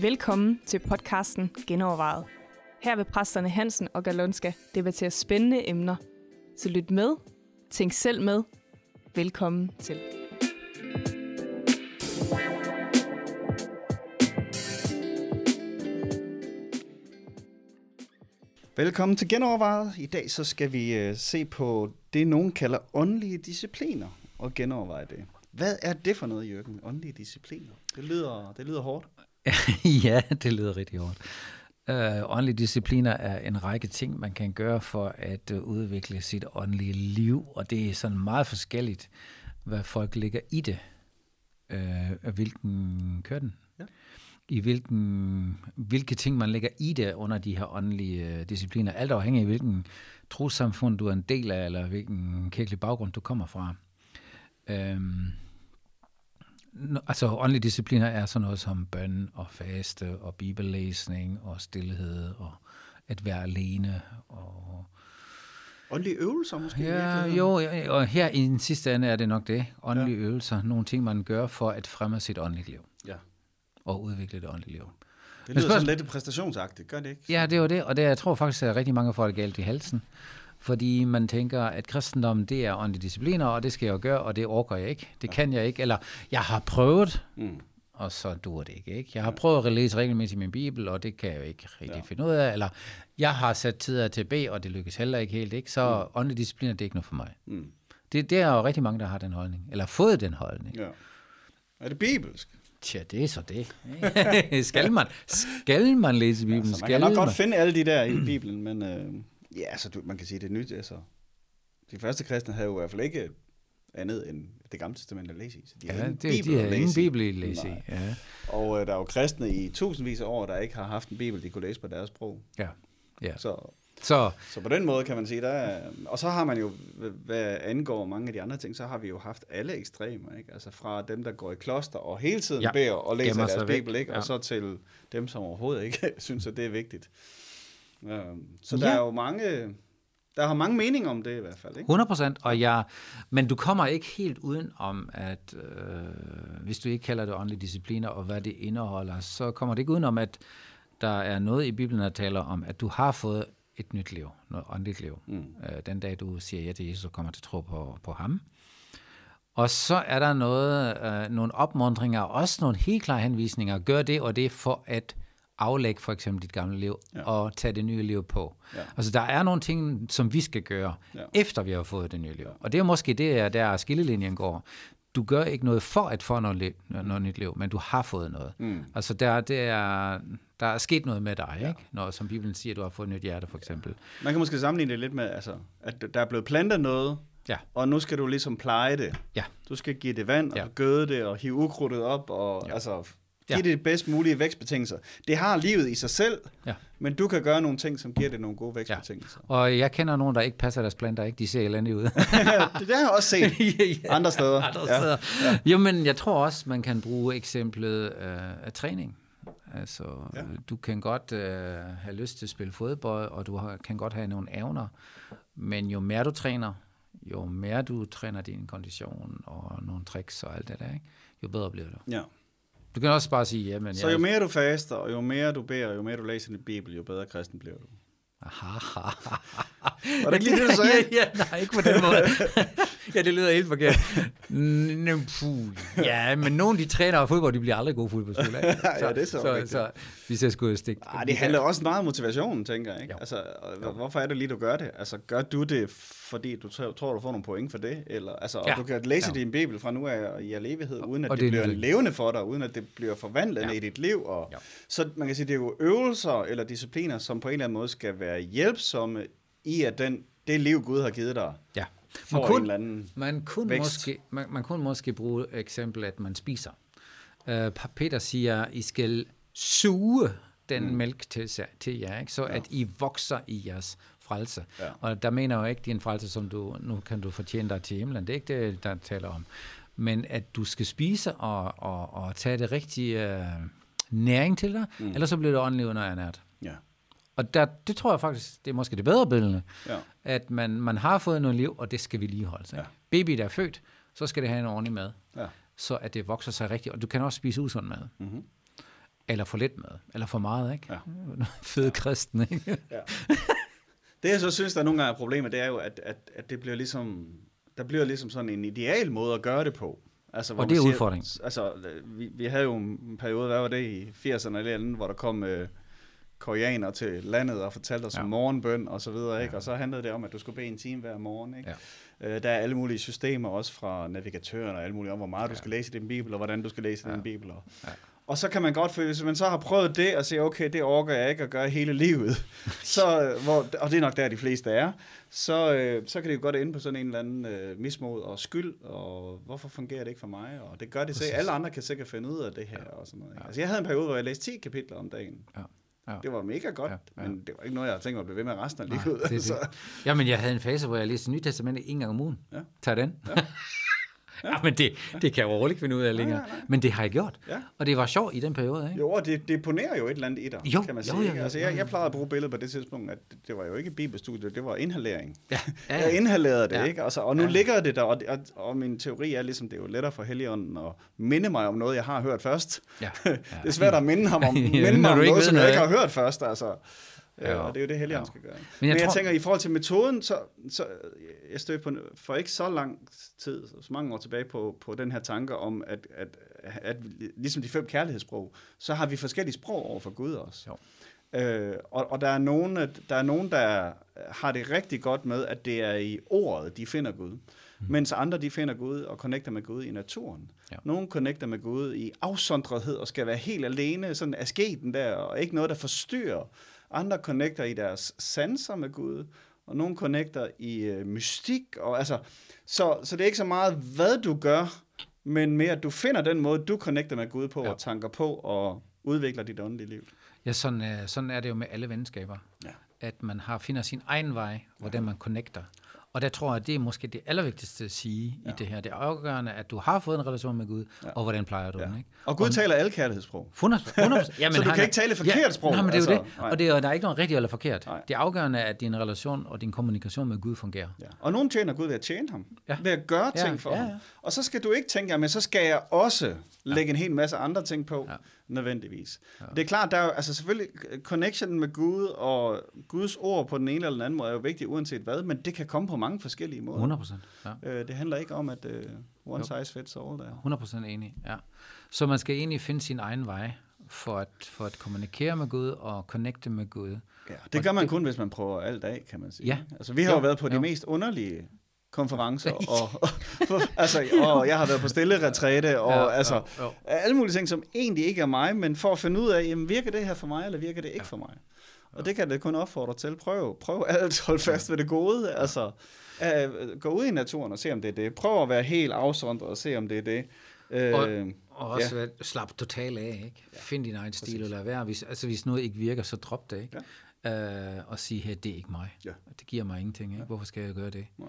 Velkommen til podcasten Genovervejet. Her vil præsterne Hansen og Galonska debattere spændende emner. Så lyt med, tænk selv med. Velkommen til. Velkommen til Genovervejet. I dag så skal vi uh, se på det, nogen kalder åndelige discipliner, og genoverveje det. Hvad er det for noget, Jørgen? Åndelige discipliner? Det lyder, det lyder hårdt. ja, det lyder rigtig hårdt. Uh, åndelige discipliner er en række ting, man kan gøre for at uh, udvikle sit åndelige liv, og det er sådan meget forskelligt, hvad folk lægger i det. Uh, hvilken kører den? Ja. I hvilken, hvilke ting man lægger i det under de her åndelige uh, discipliner. Alt afhængig af hvilken trosamfund du er en del af, eller hvilken kirkelig baggrund du kommer fra. Uh, altså åndelige discipliner er sådan noget som bøn og faste og bibellæsning og stillhed og at være alene og Åndelige øvelser måske? Ja, jo, og her i den sidste ende er det nok det. Åndelige ja. øvelser. Nogle ting, man gør for at fremme sit åndelige liv. Og udvikle det åndelige liv. Det lyder sådan lidt præstationsagtigt, gør det ikke? Ja, det var det, og det, jeg tror faktisk, at rigtig mange folk galt i halsen fordi man tænker, at kristendommen, det er åndelige discipliner, og det skal jeg gøre, og det orker jeg ikke. Det ja. kan jeg ikke, eller jeg har prøvet, mm. og så duer det ikke. ikke? Jeg har prøvet at læse regelmæssigt min bibel, og det kan jeg jo ikke rigtig ja. finde ud af, eller jeg har sat tider til B, og det lykkes heller ikke helt, ikke? så mm. åndelige discipliner, det er ikke noget for mig. Mm. Det, det er jo rigtig mange, der har den holdning, eller fået den holdning. Ja. Er det bibelsk? Tja, det er så det. skal, man, skal man læse Bibelen? Ja, man skal kan nok man? godt finde alle de der i Bibelen, men... Øh Ja, altså du, man kan sige, det er nyt. Altså, de første kristne havde jo i hvert fald ikke andet end det gamle testament at læse i. Så de ja, det, bibel de har ingen bibel at læse i. Ja. Og øh, der er jo kristne i tusindvis af år, der ikke har haft en bibel, de kunne læse på deres sprog. Ja. ja. Så, så. så på den måde kan man sige, der er, og så har man jo, hvad angår mange af de andre ting, så har vi jo haft alle ekstremer, ikke? Altså fra dem, der går i kloster og hele tiden ja. beder og læser deres bibel, ikke? Ja. og så til dem, som overhovedet ikke synes, at det er vigtigt. Øhm, så ja. der er jo mange, der har mange meninger om det i hvert fald. Ikke? 100 procent, og jeg, men du kommer ikke helt uden om, at øh, hvis du ikke kalder det åndelige discipliner og hvad det indeholder, så kommer det ikke uden om, at der er noget i Bibelen, der taler om, at du har fået et nyt liv, noget åndeligt liv. Mm. Øh, den dag, du siger ja til Jesus og kommer til tro på, på ham. Og så er der noget, øh, nogle opmundringer, også nogle helt klare henvisninger. Gør det og det for at aflægge for eksempel dit gamle liv, ja. og tage det nye liv på. Ja. Altså der er nogle ting, som vi skal gøre, ja. efter vi har fået det nye liv. Og det er måske det, der skillelinjen går. Du gør ikke noget for at få noget, liv, noget nyt liv, men du har fået noget. Mm. Altså der, det er, der er sket noget med dig, ja. ikke? Når, som Bibelen siger, du har fået et nyt hjerte, for eksempel. Ja. Man kan måske sammenligne det lidt med, altså, at der er blevet plantet noget, Ja. Og nu skal du ligesom pleje det. Ja. Du skal give det vand, og ja. gøde det, og hive ukrudtet op, og ja. altså Giv ja. det de bedst mulige vækstbetingelser. Det har livet i sig selv, ja. men du kan gøre nogle ting, som giver det nogle gode vækstbetingelser. Ja. Og jeg kender nogen, der ikke passer deres planter, ikke? De ser elendige ud. det, det har jeg også set ja, andre steder. Andre ja. steder. Ja. Jo, men jeg tror også, man kan bruge eksemplet øh, af træning. Altså, ja. du kan godt øh, have lyst til at spille fodbold, og du har, kan godt have nogle evner, men jo mere du træner, jo mere du træner din kondition og nogle tricks og alt det der, ikke? jo bedre bliver du. Ja. Du kan også bare sige, jamen... Så jo mere du faster, og jo mere du beder, og jo mere du læser din bibel, jo bedre kristen bliver du. Aha. Var det ikke lige det, du sagde? ja, ja, nej, ikke på den måde. ja, det lyder helt forkert. Puh. Ja, men nogle de træner og fodbold, de bliver aldrig gode fodboldspillere. Så, ja, det er så, så, så hvis jeg skulle stikke... Ah, det handler også meget om motivation, tænker jeg. Ikke? Altså, hvorfor er det lige, du gør det? Altså, gør du det, fordi du tror, du får nogle point for det? Eller, altså, og ja. du kan læse ja. din bibel fra nu af i al evighed, uden at og det, det bliver det. levende for dig, uden at det bliver forvandlet ja. i dit liv. Og, ja. Så man kan sige, det er jo øvelser eller discipliner, som på en eller anden måde skal være hjælpsomme i, at den, det liv, Gud har givet dig, ja. Man kunne, en eller anden man kunne, måske, man, man kunne måske bruge eksempel, at man spiser. Uh, Peter siger, I skal suge den mm. mælk til, til jer, ikke? så ja. at I vokser i jeres frelse. Ja. Og der mener jeg jo ikke, din frelse, som du, nu kan du fortjene dig til himlen. Det er ikke det, der taler om. Men at du skal spise og, og, og tage det rigtige uh, næring til dig, mm. ellers så bliver det åndeligt underernært. Ja. Og der, det tror jeg faktisk, det er måske det bedre billede, ja. at man, man har fået noget liv, og det skal vi lige holde. Ja. Baby, der er født, så skal det have en ordentlig mad, ja. så at det vokser sig rigtigt. Og du kan også spise usund mad. Mm-hmm. Eller for lidt mad, eller for meget, ikke? Ja. Fede ja. kristen, ikke? ja. Det jeg så synes, der nogle gange er problemet, det er jo, at, at, at det bliver ligesom, der bliver ligesom sådan en ideal måde at gøre det på. Altså, og det er siger, udfordringen. Altså, vi, vi havde jo en periode, hvad var det, i 80'erne eller andet, hvor der kom øh, koreaner til landet og fortalte os ja. om morgenbøn og så videre, ikke? Ja. og så handlede det om, at du skulle bede en time hver morgen. Ikke? Ja. Øh, der er alle mulige systemer, også fra navigatøren og alle mulige om, hvor meget ja. du skal læse i din bibel, og hvordan du skal læse ja. din bibel. Og, ja. Og så kan man godt føle, hvis man så har prøvet det, og siger, okay, det orker jeg ikke at gøre hele livet, så, øh, hvor, og det er nok der, de fleste er, så, øh, så kan det jo godt ende på sådan en eller anden øh, mismod og skyld, og hvorfor fungerer det ikke for mig? Og det gør det så alle andre kan sikkert finde ud af det her. Ja. Og sådan noget. Ja. Altså, jeg havde en periode, hvor jeg læste 10 kapitler om dagen. Ja. Ja. Det var mega godt, ja, ja. men det var ikke noget, jeg havde tænkt mig at blive ved med resten af livet. Nej, det, det. Jamen, jeg havde en fase, hvor jeg læste Nyt Testament en gang om ugen. Ja. Tag den. Ja. Ja. men det, det kan jeg overhovedet ikke finde ud af længere. Nej, nej, nej. Men det har jeg gjort. Ja. Og det var sjovt i den periode. Ikke? Jo, og det deponerer jo et eller andet i dig, jo, kan man sige. Jo, jo, jo, altså, jeg, jeg plejede at bruge billedet på det tidspunkt, at det var jo ikke bibelstudie, det var inhalering. Ja. Ja, ja. Jeg inhalerede det, ja. ikke? Altså, og nu ja. ligger det der, og, og, og min teori er ligesom, det er jo lettere for Helligånden at minde mig om noget, jeg har hørt først. Ja. Ja. det er svært at minde ham om, minde mig om noget, som jeg ikke har hørt først. Altså. Ja, og det er jo det, Helligånden ja. skal gøre. Men jeg, Men jeg tror... tænker, i forhold til metoden, så, så jeg stødte på, for ikke så lang tid, så mange år tilbage, på, på den her tanke om, at, at, at ligesom de fem kærlighedssprog, så har vi forskellige sprog over for Gud også. Jo. Øh, og, og der er nogen, der er nogen, der har det rigtig godt med, at det er i ordet, de finder Gud. Mm. Mens andre, de finder Gud og connecter med Gud i naturen. Ja. Nogle connecter med Gud i afsondrethed og skal være helt alene, sådan asketen der, og ikke noget, der forstyrrer andre connecter i deres sanser med Gud, og nogle connecter i øh, mystik. Og, altså, så, så det er ikke så meget, hvad du gør, men mere, at du finder den måde, du connecter med Gud på, ja. og tanker på, og udvikler dit åndelige liv. Ja, sådan, øh, sådan er det jo med alle venskaber. Ja. At man har finder sin egen vej, hvordan ja. man connecter. Og der tror jeg, det er måske det allervigtigste at sige ja. i det her. Det er afgørende, at du har fået en relation med Gud, ja. og hvordan plejer du ja. den. Ikke? Og Gud og, taler alle kærlighedssprog. 100, 100 Jamen, så du kan ikke tale forkert ja, sprog. Nej, men det er altså, jo det. Nej. Og det er, der er ikke noget rigtigt eller forkert. Nej. Det er afgørende, at din relation og din kommunikation med Gud fungerer. Ja. Og nogen tjener Gud ved at tjene ham. Ja. Ved at gøre ting ja, for ja, ja. ham. Og så skal du ikke tænke, men så skal jeg også lægge ja. en hel masse andre ting på. Ja nødvendigvis. Ja. Det er klart, der er jo, altså selvfølgelig, connection med Gud og Guds ord på den ene eller den anden måde er jo vigtigt, uanset hvad, men det kan komme på mange forskellige måder. 100 procent, ja. Øh, det handler ikke om, at uh, one jo. size fits all der. 100 procent enig, ja. Så man skal egentlig finde sin egen vej for at, for at kommunikere med Gud og connecte med Gud. Ja, det gør man det, kun, hvis man prøver alt af, kan man sige. Ja. Altså, vi har jo, jo været på jo. de mest underlige konferencer, og, og, altså, og jeg har været på stille retræte, og ja, altså, ja, ja. alle mulige ting, som egentlig ikke er mig, men for at finde ud af, jamen, virker det her for mig, eller virker det ikke ja. for mig? Og det kan det kun opfordre til. Prøv, prøv alt, hold fast ved det gode. Altså, uh, gå ud i naturen og se, om det er det. Prøv at være helt afsondret og se, om det er det. Uh, og, og også ja. slap totalt af. Ikke? Ja, Find din egen præcis. stil, eller være. Hvis, altså, hvis noget ikke virker, så drop det. Ikke? Ja. Uh, og sige, her, det er ikke mig. Ja. Det giver mig ingenting. Ikke? Ja. Hvorfor skal jeg gøre det? Nej.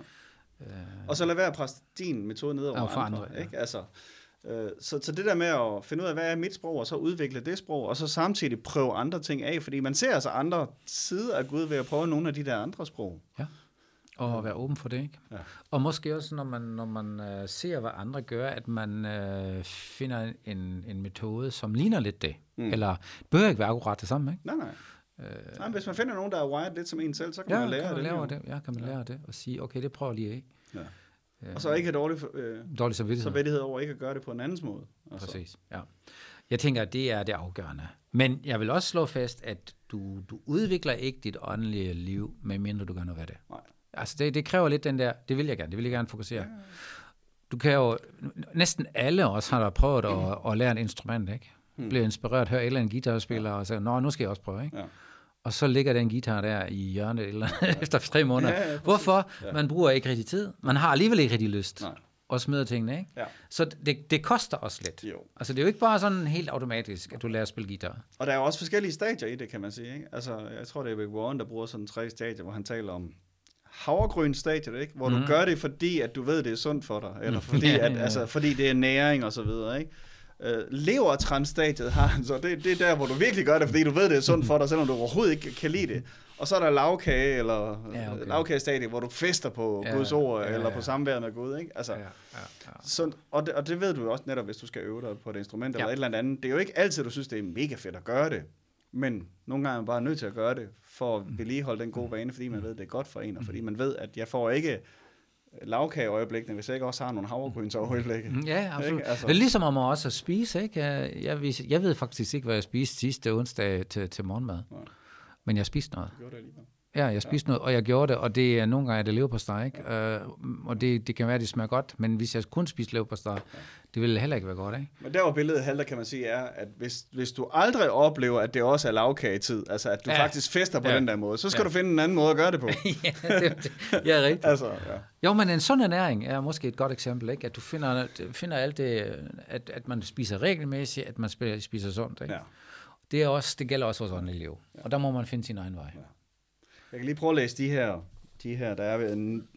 Øh, og så lad være at presse din metode ned over andre. andre ja. ikke? Altså, øh, så, så det der med at finde ud af, hvad er mit sprog, og så udvikle det sprog, og så samtidig prøve andre ting af, fordi man ser altså andre sider af Gud ved at prøve nogle af de der andre sprog. Ja. Og være åben for det, ikke? Ja. Og måske også, når man, når man uh, ser, hvad andre gør, at man uh, finder en, en metode, som ligner lidt det. Mm. Eller bør ikke være akkurat det samme, ikke? Nej, nej. Øh, Nej, hvis man finder nogen, der er wired lidt som en selv, så kan ja, man lære kan man det. Lære det. Ja, kan man ja. lære det og sige, okay, det prøver lige af. Ja. Øh, og så ikke have dårlig, øh, dårlig samvittighed. samvittighed over ikke at gøre det på en andens måde. Altså. Præcis, ja. Jeg tænker, at det er det afgørende. Men jeg vil også slå fast, at du, du udvikler ikke dit åndelige liv, medmindre du gør noget ved det. Nej. Altså det, det kræver lidt den der, det vil jeg gerne, det vil jeg gerne fokusere. Ja. Du kan jo, næsten alle os har der prøvet at, at lære et instrument, ikke? Hmm. Bliver inspireret, hører et eller andet guitarspiller, ja. og så, nå, nu skal jeg også prøve, ikke? Ja og så ligger den guitar der i hjørnet eller ja. efter tre måneder. Ja, ja, Hvorfor? Ja. Man bruger ikke rigtig tid. Man har alligevel ikke rigtig lyst. Nej. Og smider tingene, ikke? Ja. Så det, det koster også lidt. Jo. Altså, det er jo ikke bare sådan helt automatisk, at du lærer at spille guitar. Og der er jo også forskellige stadier i det, kan man sige. Ikke? Altså, jeg tror, det er Rick Warren, der bruger sådan tre stadier, hvor han taler om havregryn stadiet, ikke? Hvor mm. du gør det, fordi at du ved, det er sundt for dig. Eller fordi, at, altså, fordi det er næring og så videre, ikke? Øh, levertransstadiet har han så. Det, det er der, hvor du virkelig gør det, fordi du ved, det er sundt for dig, selvom du overhovedet ikke kan lide det. Og så er der lavkage, eller ja, okay. lavkagestadiet, hvor du fester på ja, Guds ord, ja, ja, eller på samvær med Gud. Ikke? Altså, ja, ja, ja. Så, og, det, og det ved du også netop, hvis du skal øve dig på et instrument, ja. eller et eller andet. Det er jo ikke altid, du synes, det er mega fedt at gøre det. Men nogle gange er man bare nødt til at gøre det, for at mm. vedligeholde den gode vane, fordi man ved, det er godt for en, og fordi man ved, at jeg får ikke lavkage øjeblikkene, hvis jeg ikke også har nogle havregryns øjeblikke. Mm, ja, absolut. Ikke? Altså. Det ligesom om også at spise, ikke? Jeg, jeg, jeg ved faktisk ikke, hvad jeg spiste sidste onsdag til, til morgenmad. Ja. Men jeg spiste noget. Du gjorde det alligevel. Ja, jeg spiste ja. noget, og jeg gjorde det, og det er nogle gange, at det lever på steg, ikke? Ja. Øh, og det, det kan være, at det smager godt, men hvis jeg kun spiste lever på steg, ja. det ville heller ikke være godt, ikke? Men der hvor billedet halter, kan man sige, er, at hvis, hvis du aldrig oplever, at det også er lavkagetid, altså at du ja. faktisk fester på ja. den der måde, så skal ja. du finde en anden måde at gøre det på. ja, det, det, ja, rigtigt. altså, ja. Jo, men en sund ernæring er måske et godt eksempel, ikke? At du finder, finder alt det, at, at man spiser regelmæssigt, at man spiser sundt, ikke? Ja. Det, er også, det gælder også vores åndelige liv, ja. og der må man finde sin egen vej. Ja. Jeg kan lige prøve at læse de her, de her der, er,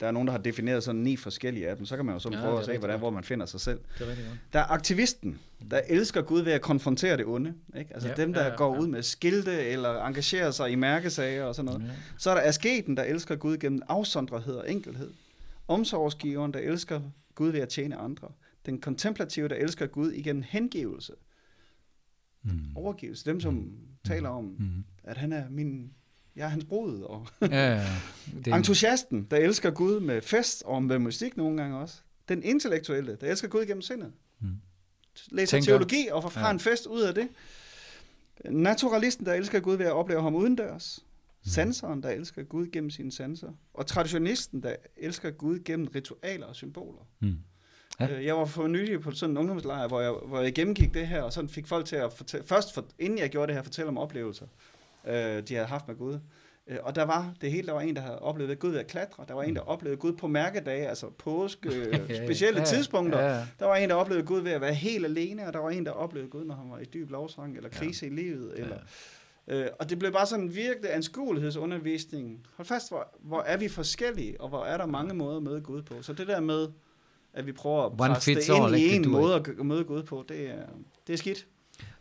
der er nogen, der har defineret sådan ni forskellige af dem, så kan man jo sådan ja, prøve at se, hvordan, hvor man finder sig selv. Det er godt. Der er aktivisten, der elsker Gud ved at konfrontere det onde. Ikke? Altså ja, dem, der ja, ja, går ja. ud med skilte eller engagerer sig i mærkesager og sådan noget. Ja. Så er der asketen, der elsker Gud gennem afsondrethed og enkelhed. Omsorgsgiveren, der elsker Gud ved at tjene andre. Den kontemplative, der elsker Gud igennem hengivelse. Mm. Overgivelse. Dem, som mm. taler om, mm. at han er min jeg er hans brud. Og ja, ja, det... Entusiasten, der elsker Gud med fest og med musik nogle gange også. Den intellektuelle, der elsker Gud gennem sindet. Mm. Læser Tænker. teologi og får ja. en fest ud af det. Naturalisten, der elsker Gud ved at opleve ham udendørs. Mm. Sanseren, der elsker Gud gennem sine sanser. Og traditionisten, der elsker Gud gennem ritualer og symboler. Mm. Ja. Øh, jeg var for nylig på sådan en ungdomslejr, hvor jeg, hvor jeg gennemgik det her, og sådan fik folk til at fortælle, først for, inden jeg gjorde det her, fortælle om oplevelser øh, de havde haft med Gud. Øh, og der var det hele, der var en, der havde oplevet Gud ved at klatre. Der var en, der mm. oplevede Gud på mærkedage, altså påske, specielle ja, tidspunkter. Ja, ja. Der var en, der oplevede Gud ved at være helt alene, og der var en, der oplevede Gud, når han var i dyb lovsang, eller krise ja. i livet. Eller, ja. øh, og det blev bare sådan virkelig anskuelighedsundervisning. Hold fast, hvor, hvor er vi forskellige, og hvor er der mange måder at møde Gud på. Så det der med, at vi prøver at presse det ind i en måde at møde Gud på, det er, det er skidt.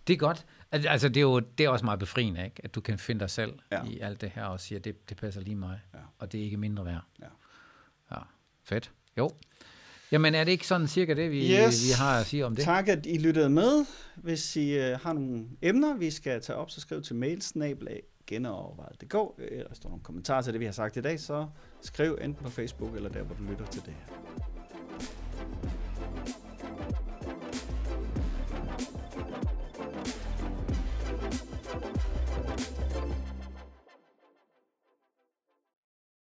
Det er godt. Altså, det er jo det er også meget befriende, ikke? at du kan finde dig selv ja. i alt det her og sige, at det, det passer lige mig, ja. og det er ikke mindre værd. Ja. ja. Fedt. Jo. Jamen, er det ikke sådan cirka det, vi, yes. vi har at sige om det? Tak, at I lyttede med. Hvis I uh, har nogle emner, vi skal tage op, så skriv til mailsnablag genovervejet.dk. Eller står nogle kommentarer til det, vi har sagt i dag, så skriv enten på Facebook eller der, hvor du lytter til det her.